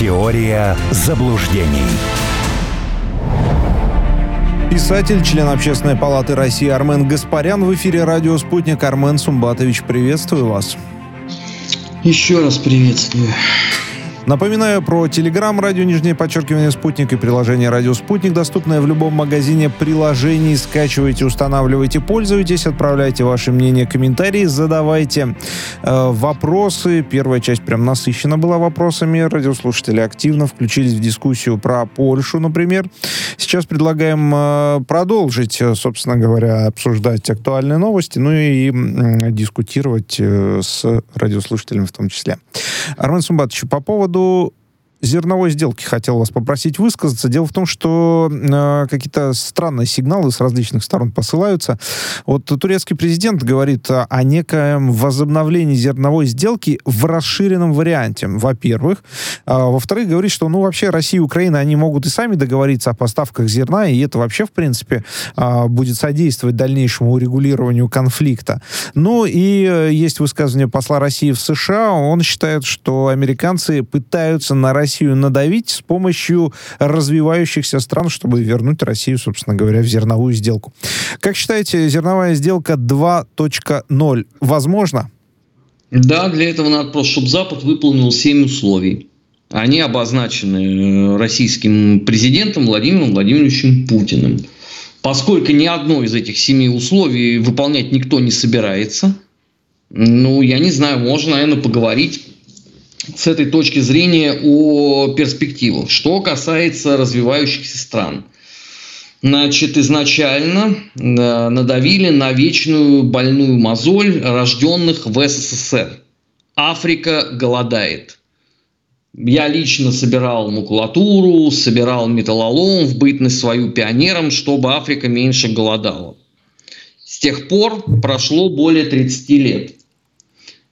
Теория заблуждений. Писатель, член Общественной палаты России Армен Гаспарян в эфире радио «Спутник». Армен Сумбатович, приветствую вас. Еще раз приветствую. Напоминаю про Телеграм, радио нижнее подчеркивание «Спутник» и приложение «Радио Спутник», доступное в любом магазине приложений. Скачивайте, устанавливайте, пользуйтесь, отправляйте ваши мнения, комментарии, задавайте э, вопросы. Первая часть прям насыщена была вопросами. Радиослушатели активно включились в дискуссию про Польшу, например. Сейчас предлагаем э, продолжить, э, собственно говоря, обсуждать актуальные новости, ну и э, дискутировать э, с радиослушателями в том числе. Армен Сумбатович, по поводу поводу зерновой сделки хотел вас попросить высказаться. Дело в том, что э, какие-то странные сигналы с различных сторон посылаются. Вот турецкий президент говорит о, некоем возобновлении зерновой сделки в расширенном варианте, во-первых. А, во-вторых, говорит, что ну вообще Россия и Украина, они могут и сами договориться о поставках зерна, и это вообще, в принципе, э, будет содействовать дальнейшему урегулированию конфликта. Ну и э, есть высказывание посла России в США. Он считает, что американцы пытаются на Россию Россию надавить с помощью развивающихся стран, чтобы вернуть Россию, собственно говоря, в зерновую сделку. Как считаете, зерновая сделка 2.0 возможно? Да, для этого надо просто, чтобы Запад выполнил семь условий. Они обозначены э, российским президентом Владимиром Владимировичем Путиным. Поскольку ни одно из этих семи условий выполнять никто не собирается, ну, я не знаю, можно, наверное, поговорить с этой точки зрения о перспективах. Что касается развивающихся стран. Значит, изначально э, надавили на вечную больную мозоль рожденных в СССР. Африка голодает. Я лично собирал макулатуру, собирал металлолом в бытность свою пионером, чтобы Африка меньше голодала. С тех пор прошло более 30 лет.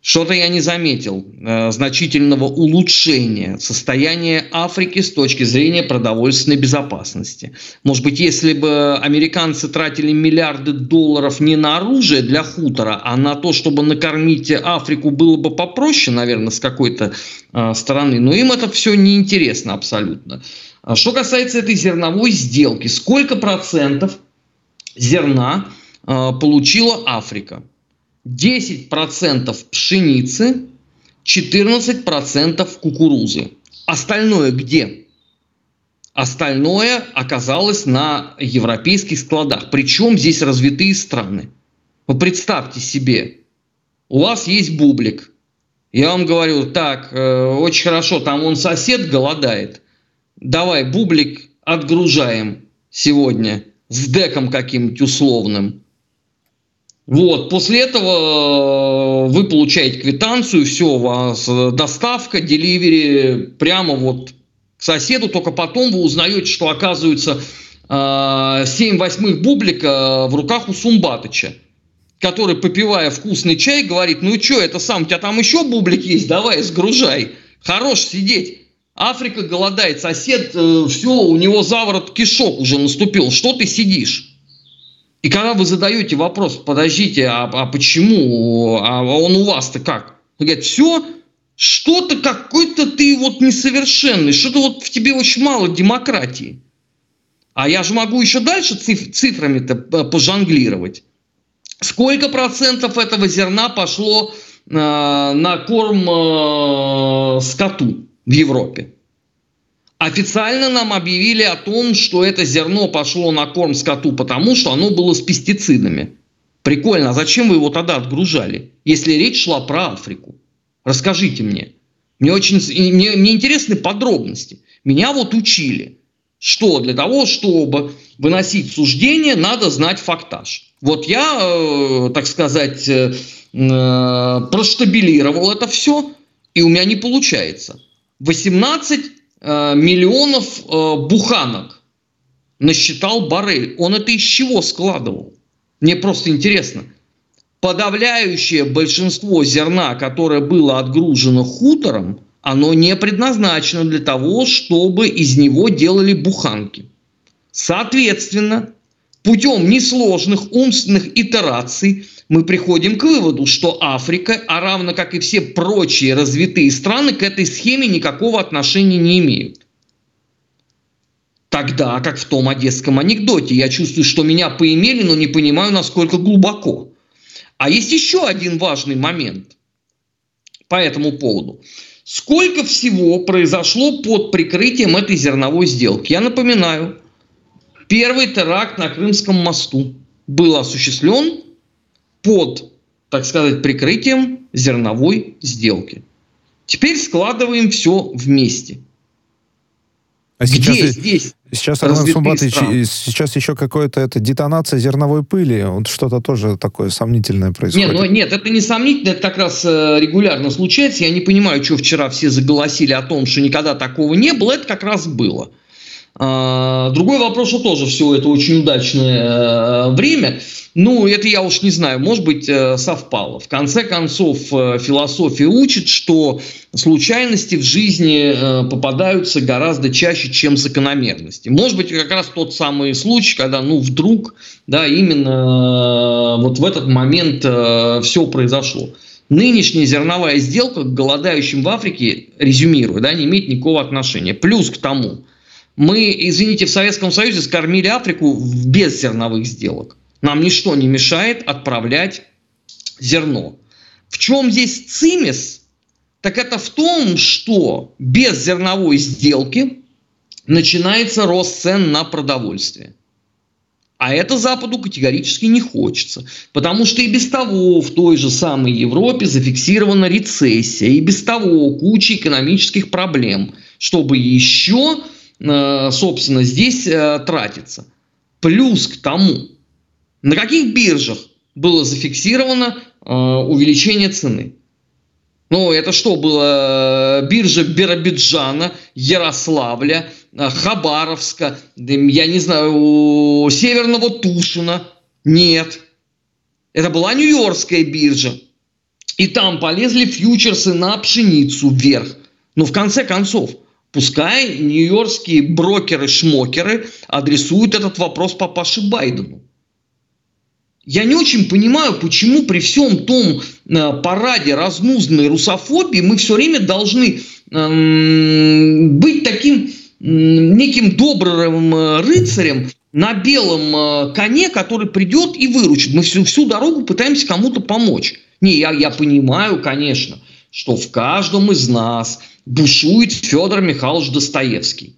Что-то я не заметил э, значительного улучшения состояния Африки с точки зрения продовольственной безопасности. Может быть, если бы американцы тратили миллиарды долларов не на оружие для хутора, а на то, чтобы накормить Африку, было бы попроще, наверное, с какой-то э, стороны. Но им это все неинтересно абсолютно. А что касается этой зерновой сделки, сколько процентов зерна э, получила Африка? 10% пшеницы, 14% кукурузы. Остальное где? Остальное оказалось на европейских складах. Причем здесь развитые страны. Вы представьте себе, у вас есть бублик. Я вам говорю, так, э, очень хорошо, там он сосед голодает. Давай бублик отгружаем сегодня с деком каким-нибудь условным. Вот, после этого э, вы получаете квитанцию, все, у вас э, доставка, деливери прямо вот к соседу, только потом вы узнаете, что оказывается 7 э, восьмых бублика в руках у Сумбатыча, который, попивая вкусный чай, говорит, ну и что, это сам, у тебя там еще бублик есть, давай, сгружай, хорош сидеть. Африка голодает, сосед, все, у него заворот кишок уже наступил, что ты сидишь? И когда вы задаете вопрос, подождите, а, а почему, а он у вас-то как? Он говорит, все, что-то какой-то ты вот несовершенный, что-то вот в тебе очень мало демократии. А я же могу еще дальше циф- цифрами-то пожонглировать. Сколько процентов этого зерна пошло э, на корм э, скоту в Европе? Официально нам объявили о том, что это зерно пошло на корм скоту, потому что оно было с пестицидами. Прикольно, а зачем вы его тогда отгружали, если речь шла про Африку? Расскажите мне. Мне очень мне, мне интересны подробности. Меня вот учили, что для того, чтобы выносить суждение, надо знать фактаж. Вот я, э, так сказать, э, э, проштабилировал это все, и у меня не получается. 18 Э, миллионов э, буханок насчитал Барель. Он это из чего складывал? Мне просто интересно. Подавляющее большинство зерна, которое было отгружено хутором, оно не предназначено для того, чтобы из него делали буханки. Соответственно, путем несложных умственных итераций мы приходим к выводу, что Африка, а равно как и все прочие развитые страны, к этой схеме никакого отношения не имеют. Тогда, как в том одесском анекдоте, я чувствую, что меня поимели, но не понимаю, насколько глубоко. А есть еще один важный момент по этому поводу. Сколько всего произошло под прикрытием этой зерновой сделки? Я напоминаю, первый теракт на Крымском мосту был осуществлен под, так сказать, прикрытием зерновой сделки. Теперь складываем все вместе. А сейчас, Где здесь сейчас, Сумбатович, сейчас еще какое-то это детонация зерновой пыли, вот что-то тоже такое сомнительное происходит. Нет, ну, нет, это не сомнительно, это как раз э, регулярно случается. Я не понимаю, что вчера все заголосили о том, что никогда такого не было, это как раз было. А, другой вопрос, что тоже все это очень удачное э, время. Ну, это я уж не знаю, может быть, э, совпало. В конце концов, э, философия учит, что случайности в жизни попадаются гораздо чаще, чем закономерности. Может быть, как раз тот самый случай, когда, ну, вдруг, да, именно вот в этот момент все произошло. Нынешняя зерновая сделка к голодающим в Африке, резюмирую, да, не имеет никакого отношения. Плюс к тому – мы, извините, в Советском Союзе скормили Африку без зерновых сделок. Нам ничто не мешает отправлять зерно. В чем здесь цимис? Так это в том, что без зерновой сделки начинается рост цен на продовольствие. А это Западу категорически не хочется. Потому что и без того в той же самой Европе зафиксирована рецессия, и без того куча экономических проблем, чтобы еще собственно, здесь э, тратится. Плюс к тому, на каких биржах было зафиксировано э, увеличение цены? Ну, это что было? Биржа Биробиджана, Ярославля, Хабаровска, я не знаю, Северного Тушина? Нет. Это была Нью-Йоркская биржа. И там полезли фьючерсы на пшеницу вверх. Но в конце концов – Пускай нью-йоркские брокеры-шмокеры адресуют этот вопрос папаше Байдену. Я не очень понимаю, почему при всем том э, параде разнузданной русофобии мы все время должны э, быть таким неким добрым э, рыцарем на белом э, коне, который придет и выручит. Мы всю, всю дорогу пытаемся кому-то помочь. Не, я, я понимаю, конечно, что в каждом из нас бушует Федор Михайлович Достоевский,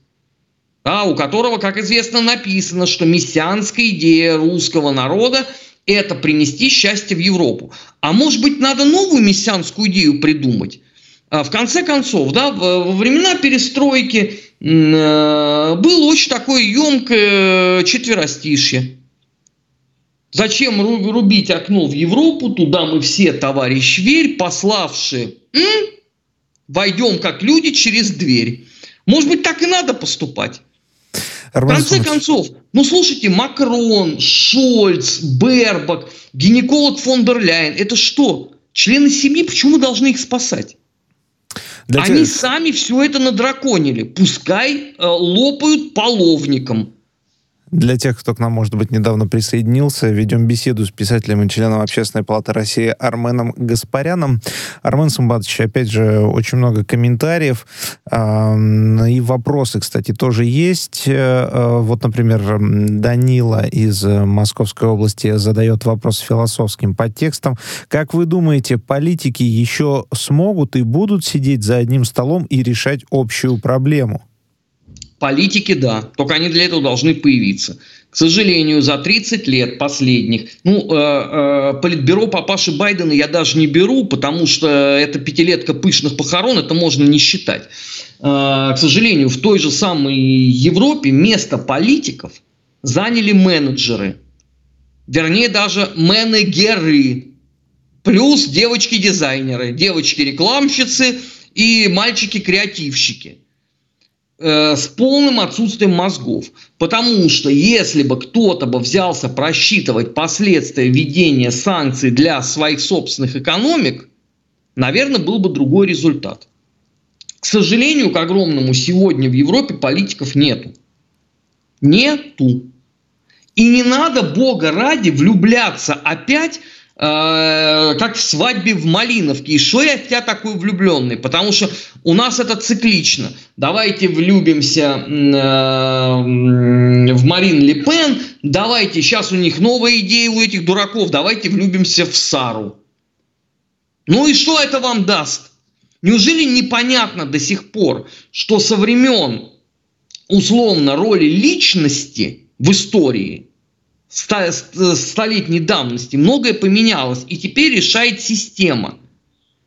да, у которого, как известно, написано, что мессианская идея русского народа – это принести счастье в Европу. А может быть, надо новую мессианскую идею придумать? А, в конце концов, да, во времена перестройки э, было очень такое емкое четверостишье. Зачем рубить окно в Европу? Туда мы все, товарищ Верь, пославши? Войдем как люди через дверь. Может быть, так и надо поступать. В конце концов, ну слушайте, Макрон, Шольц, Бербак, гинеколог фон дер Ляйен, это что? Члены семьи, почему мы должны их спасать? Для Они тех... сами все это надраконили. Пускай э, лопают половником. Для тех, кто к нам, может быть, недавно присоединился, ведем беседу с писателем и членом Общественной палаты России Арменом Гаспаряном. Армен Сумбатович, опять же, очень много комментариев э, и вопросы, кстати, тоже есть. Э, вот, например, Данила из Московской области задает вопрос философским подтекстом. Как вы думаете, политики еще смогут и будут сидеть за одним столом и решать общую проблему? Политики, да, только они для этого должны появиться. К сожалению, за 30 лет последних, ну, э, э, политбюро папаши Байдена я даже не беру, потому что это пятилетка пышных похорон, это можно не считать. Э, к сожалению, в той же самой Европе место политиков заняли менеджеры, вернее даже менеджеры, плюс девочки-дизайнеры, девочки-рекламщицы и мальчики-креативщики – с полным отсутствием мозгов. Потому что если бы кто-то бы взялся просчитывать последствия введения санкций для своих собственных экономик, наверное, был бы другой результат. К сожалению, к огромному, сегодня в Европе политиков нету. Нету. И не надо, Бога ради, влюбляться опять э, как в свадьбе в Малиновке. И что я в тебя такой влюбленный? Потому что у нас это циклично. Давайте влюбимся э, в Марин Ле Пен, давайте, сейчас у них новая идея у этих дураков, давайте влюбимся в Сару. Ну и что это вам даст? Неужели непонятно до сих пор, что со времен условно роли личности в истории столетней давности многое поменялось, и теперь решает система.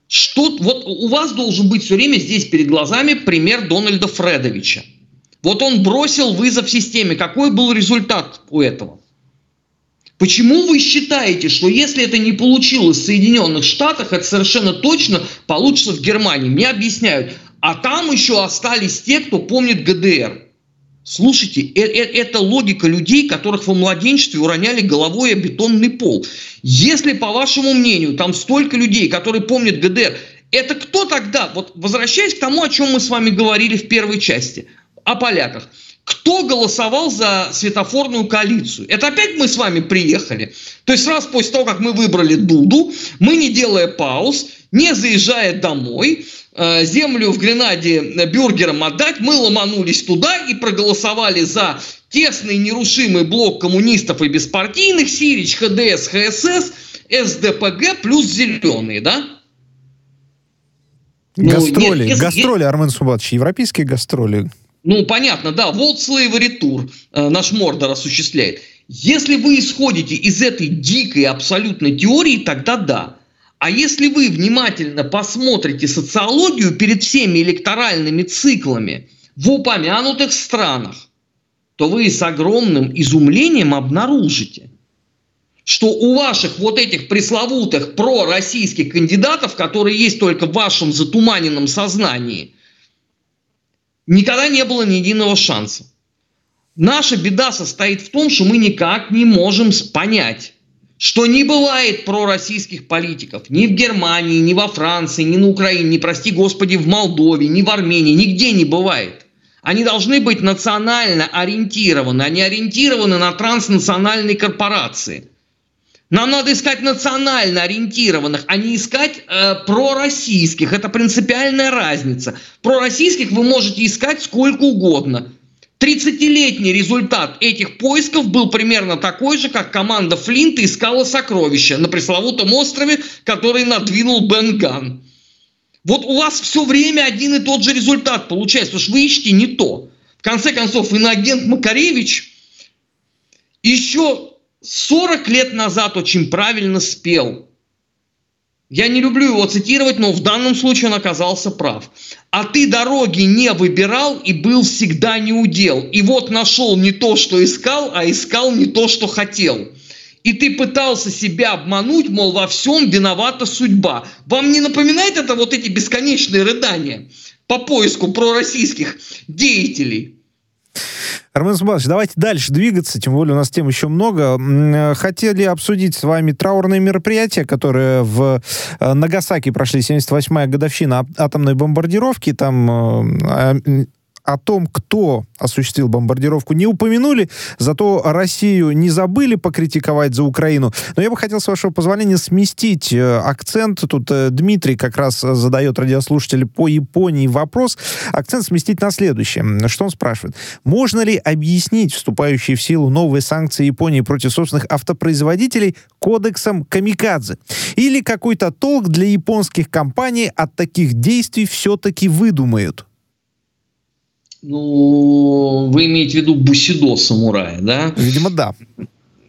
Что, вот у вас должен быть все время здесь перед глазами пример Дональда Фредовича. Вот он бросил вызов системе. Какой был результат у этого? Почему вы считаете, что если это не получилось в Соединенных Штатах, это совершенно точно получится в Германии? Мне объясняют. А там еще остались те, кто помнит ГДР. Слушайте, э, э, это логика людей, которых во младенчестве уроняли головой о бетонный пол. Если, по вашему мнению, там столько людей, которые помнят ГДР, это кто тогда? Вот возвращаясь к тому, о чем мы с вами говорили в первой части, о поляках. Кто голосовал за светофорную коалицию? Это опять мы с вами приехали. То есть сразу после того, как мы выбрали Дуду, мы, не делая пауз, не заезжая домой, э, землю в Гренаде бюргерам отдать, мы ломанулись туда и проголосовали за тесный нерушимый блок коммунистов и беспартийных, Сирич, ХДС, ХСС, СДПГ плюс зеленые, да? Гастроли, ну, если, гастроли, Армен Субатович, европейские гастроли. Ну, понятно, да, World Slavery Tour э, наш Мордор осуществляет. Если вы исходите из этой дикой абсолютной теории, тогда да. А если вы внимательно посмотрите социологию перед всеми электоральными циклами в упомянутых странах, то вы с огромным изумлением обнаружите, что у ваших вот этих пресловутых пророссийских кандидатов, которые есть только в вашем затуманенном сознании – никогда не было ни единого шанса. Наша беда состоит в том, что мы никак не можем понять, что не бывает пророссийских политиков ни в Германии, ни во Франции, ни на Украине, ни, прости господи, в Молдове, ни в Армении, нигде не бывает. Они должны быть национально ориентированы, они ориентированы на транснациональные корпорации – нам надо искать национально ориентированных, а не искать э, пророссийских. Это принципиальная разница. Пророссийских вы можете искать сколько угодно. 30-летний результат этих поисков был примерно такой же, как команда Флинта искала сокровища на пресловутом острове, который надвинул Бенган. Вот у вас все время один и тот же результат получается, потому что вы ищете не то. В конце концов, иноагент Макаревич еще 40 лет назад очень правильно спел. Я не люблю его цитировать, но в данном случае он оказался прав. А ты дороги не выбирал и был всегда не удел. И вот нашел не то, что искал, а искал не то, что хотел. И ты пытался себя обмануть, мол, во всем виновата судьба. Вам не напоминает это вот эти бесконечные рыдания по поиску пророссийских деятелей? Армен Субатович, давайте дальше двигаться, тем более у нас тем еще много. Э, хотели обсудить с вами траурные мероприятия, которые в э, Нагасаки прошли, 78-я годовщина атомной бомбардировки. Там э, о том, кто осуществил бомбардировку, не упомянули, зато Россию не забыли покритиковать за Украину. Но я бы хотел, с вашего позволения, сместить э, акцент. Тут э, Дмитрий как раз задает радиослушателю по Японии вопрос. Акцент сместить на следующее. Что он спрашивает? Можно ли объяснить вступающие в силу новые санкции Японии против собственных автопроизводителей кодексом Камикадзе? Или какой-то толк для японских компаний от таких действий все-таки выдумают? Ну, вы имеете в виду бусидо самурая, да? Видимо, да.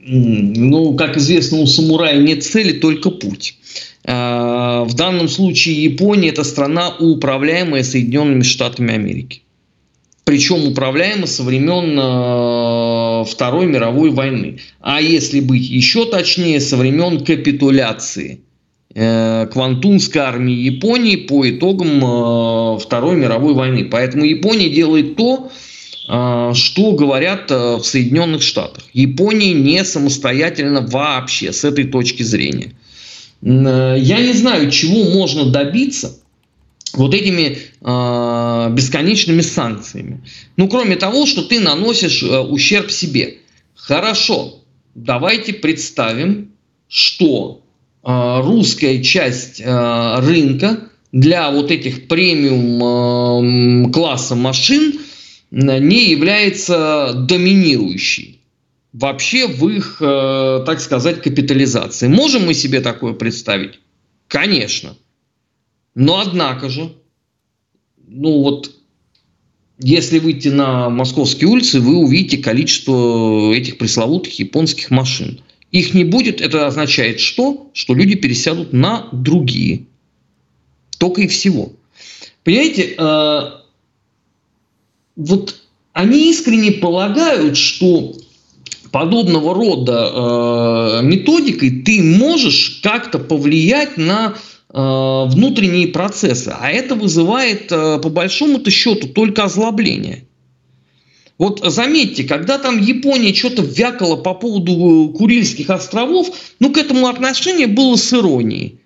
Ну, как известно, у самурая нет цели, только путь. А, в данном случае Япония – это страна, управляемая Соединенными Штатами Америки. Причем управляема со времен а, Второй мировой войны. А если быть еще точнее, со времен капитуляции – Квантунской армии Японии по итогам э, Второй мировой войны. Поэтому Япония делает то, э, что говорят в Соединенных Штатах. Япония не самостоятельно вообще с этой точки зрения. Я не знаю, чего можно добиться вот этими бесконечными санкциями. Ну, кроме того, что ты наносишь ущерб себе. Хорошо, давайте представим, что русская часть рынка для вот этих премиум класса машин не является доминирующей вообще в их, так сказать, капитализации. Можем мы себе такое представить? Конечно. Но однако же, ну вот, если выйти на московские улицы, вы увидите количество этих пресловутых японских машин. Их не будет, это означает что? Что люди пересядут на другие. Только и всего. Понимаете, э, вот они искренне полагают, что подобного рода э, методикой ты можешь как-то повлиять на Э, внутренние процессы, а это вызывает э, по большому-то счету только озлобление. Вот заметьте, когда там Япония что-то вякала по поводу э, Курильских островов, ну к этому отношение было с иронией.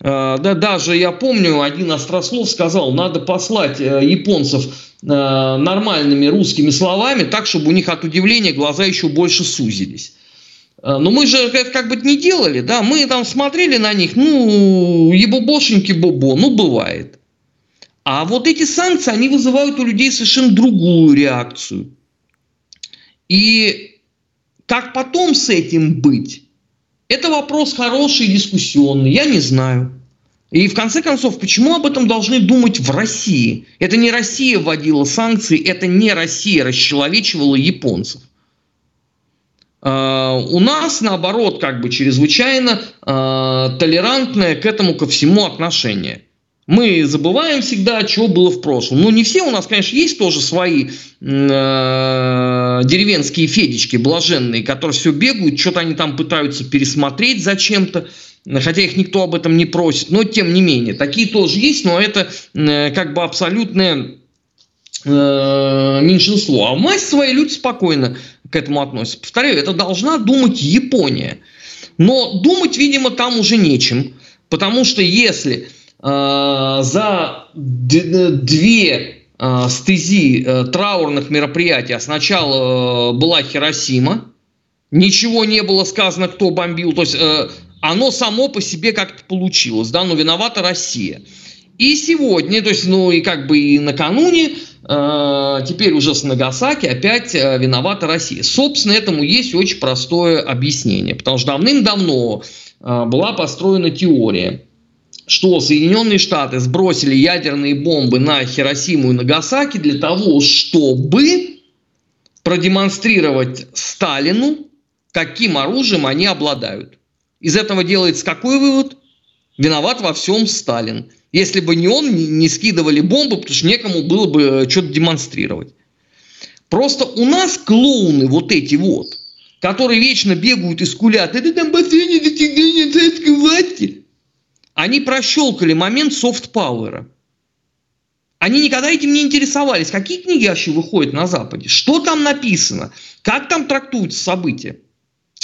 Да, даже я помню, один острослов сказал, надо послать японцев нормальными русскими словами, так, чтобы у них от удивления глаза еще больше сузились. А, но мы же это как бы не делали, да, мы там смотрели на них, ну, ебубошеньки бобо, ну, бывает. А вот эти санкции, они вызывают у людей совершенно другую реакцию. И как потом с этим быть, это вопрос хороший, дискуссионный, я не знаю. И в конце концов, почему об этом должны думать в России? Это не Россия вводила санкции, это не Россия расчеловечивала японцев. А, у нас, наоборот, как бы чрезвычайно э, толерантное к этому ко всему отношение. Мы забываем всегда, что было в прошлом. Ну, не все у нас, конечно, есть тоже свои э, деревенские федечки блаженные, которые все бегают, что-то они там пытаются пересмотреть зачем-то, хотя их никто об этом не просит. Но, тем не менее, такие тоже есть, но это э, как бы абсолютное э, меньшинство. А в массе свои люди спокойно к этому относится. Повторяю, это должна думать Япония. Но думать, видимо, там уже нечем. Потому что если за две э, стези э, траурных мероприятий сначала э, была Хиросима, ничего не было сказано, кто бомбил, то есть э, оно само по себе как-то получилось, да, но виновата Россия. И сегодня, то есть, ну и как бы и накануне Э, теперь уже с Нагасаки опять э, виновата Россия. Собственно, этому есть очень простое объяснение, потому что давным-давно э, была построена теория, что Соединенные Штаты сбросили ядерные бомбы на Хиросиму и Нагасаки для того, чтобы продемонстрировать Сталину, каким оружием они обладают. Из этого делается какой вывод? Виноват во всем Сталин. Если бы не он, не скидывали бомбы, потому что некому было бы э, что-то демонстрировать. Просто у нас клоуны вот эти вот, которые вечно бегают и скулят, это там последнее достижение советской власти. Они прощелкали момент софт-пауэра. Они никогда этим не интересовались. Какие книги вообще выходят на Западе? Что там написано? Как там трактуются события?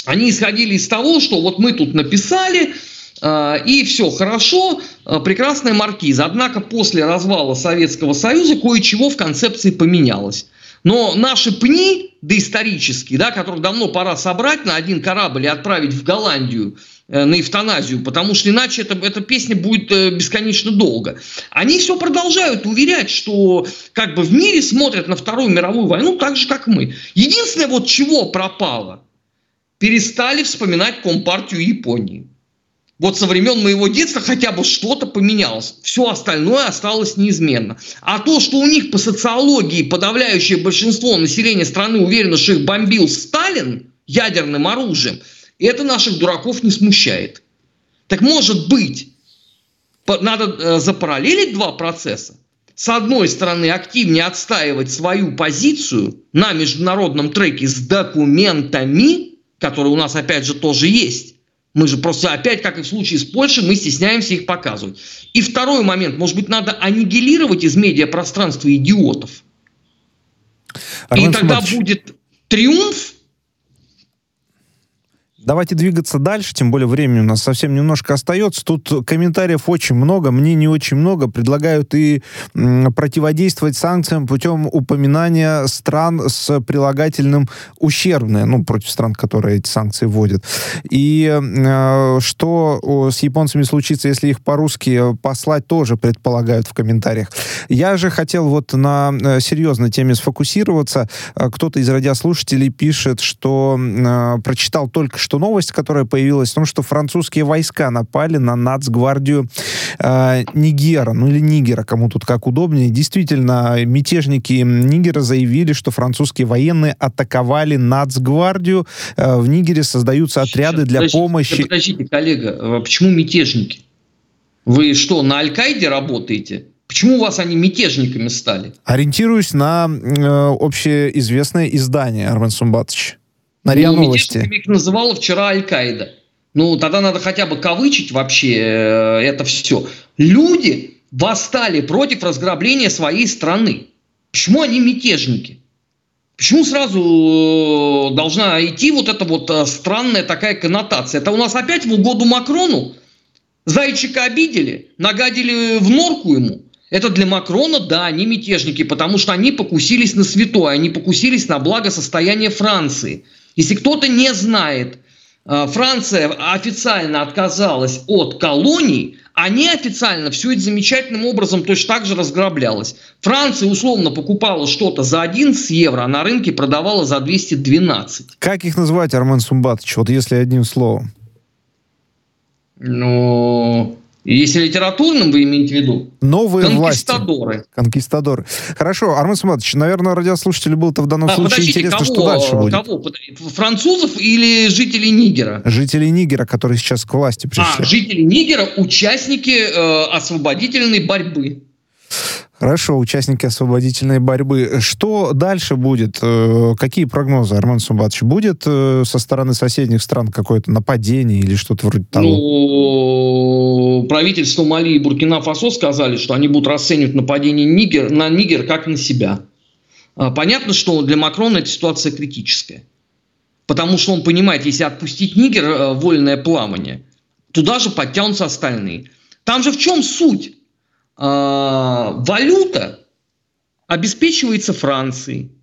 Они исходили из того, что вот мы тут написали, а, и все хорошо, а, прекрасная маркиза. Однако после развала Советского Союза кое-чего в концепции поменялось. Но наши пни доисторические, да, которых давно пора собрать на один корабль и отправить в Голландию э, на эвтаназию, потому что иначе это, эта песня будет э, бесконечно долго. Они все продолжают уверять, что как бы в мире смотрят на Вторую мировую войну так же, как мы. Единственное, вот чего пропало, перестали вспоминать Компартию Японии вот со времен моего детства хотя бы что-то поменялось. Все остальное осталось неизменно. А то, что у них по социологии подавляющее большинство населения страны уверено, что их бомбил Сталин ядерным оружием, это наших дураков не смущает. Так может быть, надо э, запараллелить два процесса? С одной стороны, активнее отстаивать свою позицию на международном треке с документами, которые у нас опять же тоже есть, мы же просто опять, как и в случае с Польшей, мы стесняемся их показывать. И второй момент, может быть, надо аннигилировать из медиапространства идиотов. Армен и тогда Сматович. будет триумф Давайте двигаться дальше, тем более времени у нас совсем немножко остается. Тут комментариев очень много, мнений очень много. Предлагают и противодействовать санкциям путем упоминания стран с прилагательным ущербное, ну, против стран, которые эти санкции вводят. И э, что с японцами случится, если их по-русски послать, тоже предполагают в комментариях. Я же хотел вот на э, серьезной теме сфокусироваться. Э, кто-то из радиослушателей пишет, что э, прочитал только что что новость, которая появилась, в том, что французские войска напали на нацгвардию э, Нигера, ну или Нигера, кому тут как удобнее. Действительно, мятежники Нигера заявили, что французские военные атаковали нацгвардию. Э, в Нигере создаются отряды для подождите, помощи... Подождите, коллега, а почему мятежники? Вы что, на Аль-Каиде работаете? Почему у вас они мятежниками стали? Ориентируюсь на э, общеизвестное издание, Армен Сумбатович. На РИА ну, Новости. их называла вчера Аль-Каида. Ну, тогда надо хотя бы кавычить вообще э, это все. Люди восстали против разграбления своей страны. Почему они мятежники? Почему сразу э, должна идти вот эта вот э, странная такая коннотация? Это у нас опять в угоду Макрону? Зайчика обидели, нагадили в норку ему. Это для Макрона, да, они мятежники, потому что они покусились на святое, они покусились на благосостояние Франции – если кто-то не знает, э, Франция официально отказалась от колоний, а неофициально все это замечательным образом точно так же разграблялось. Франция условно покупала что-то за 11 евро, а на рынке продавала за 212. Как их называть, Армен Сумбатович, вот если одним словом? Ну, если литературным вы имеете в виду? Новые Конкистадоры. власти. Конкистадоры. Хорошо, Армен Саматович, наверное, радиослушателю было-то в данном а, случае интересно, кого, что дальше будет. Кого? Французов или жителей Нигера? Жителей Нигера, которые сейчас к власти пришли. А, жители Нигера – участники э, освободительной борьбы. Хорошо, участники освободительной борьбы. Что дальше будет? Э, какие прогнозы, Арман Сумбатович? Будет э, со стороны соседних стран какое-то нападение или что-то вроде того? Ну, правительство Мали и Буркина-Фасо сказали, что они будут расценивать нападение Нигер, на Нигер как на себя. А, понятно, что для Макрона эта ситуация критическая. Потому что он понимает, если отпустить Нигер, э, вольное пламение, туда же подтянутся остальные. Там же в чем суть? А, валюта обеспечивается Францией,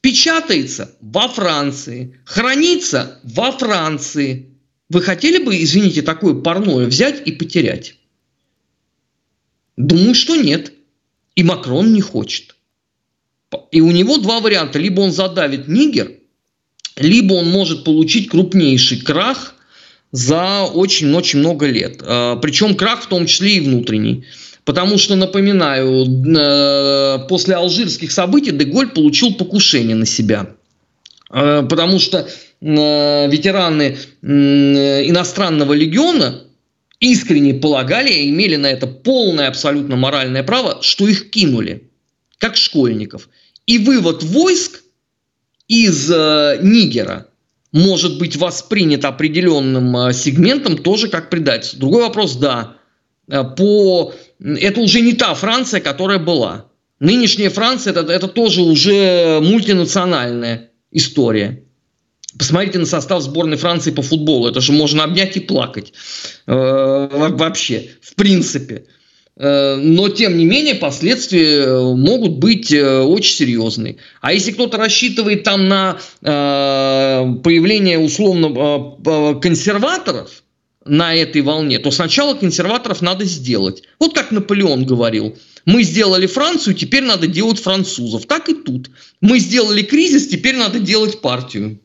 печатается во Франции, хранится во Франции. Вы хотели бы, извините, такое парное взять и потерять? Думаю, что нет. И Макрон не хочет. И у него два варианта. Либо он задавит Нигер, либо он может получить крупнейший крах за очень-очень много лет. А, Причем крах в том числе и внутренний. Потому что, напоминаю, э, после алжирских событий Деголь получил покушение на себя. Э, потому что ветераны иностранного легиона искренне полагали и имели на это полное абсолютно моральное право, что их кинули, как школьников. И вывод войск из Нигера может быть воспринят определенным сегментом тоже как предательство. Другой вопрос, да, по это уже не та Франция, которая была. Нынешняя Франция это, это тоже уже мультинациональная история. Посмотрите на состав сборной Франции по футболу. Это же можно обнять и плакать. Э, вообще, в принципе. Э, но, тем не менее, последствия могут быть э, очень серьезные. А если кто-то рассчитывает там на появление условно консерваторов, на этой волне, то сначала консерваторов надо сделать. Вот как Наполеон говорил. Мы сделали Францию, теперь надо делать французов. Так и тут. Мы сделали кризис, теперь надо делать партию.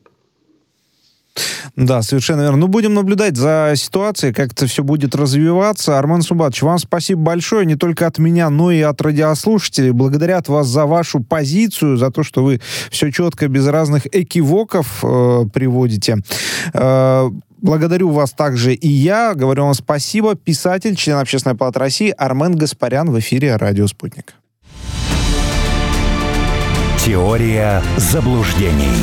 Да, совершенно верно. Ну, будем наблюдать за ситуацией, как это все будет развиваться. Арман Субатович, вам спасибо большое, не только от меня, но и от радиослушателей. Благодарят вас за вашу позицию, за то, что вы все четко, без разных экивоков э, приводите. Э, Благодарю вас также и я. Говорю вам спасибо. Писатель, член Общественной палаты России Армен Гаспарян в эфире «Радио Спутник». Теория заблуждений.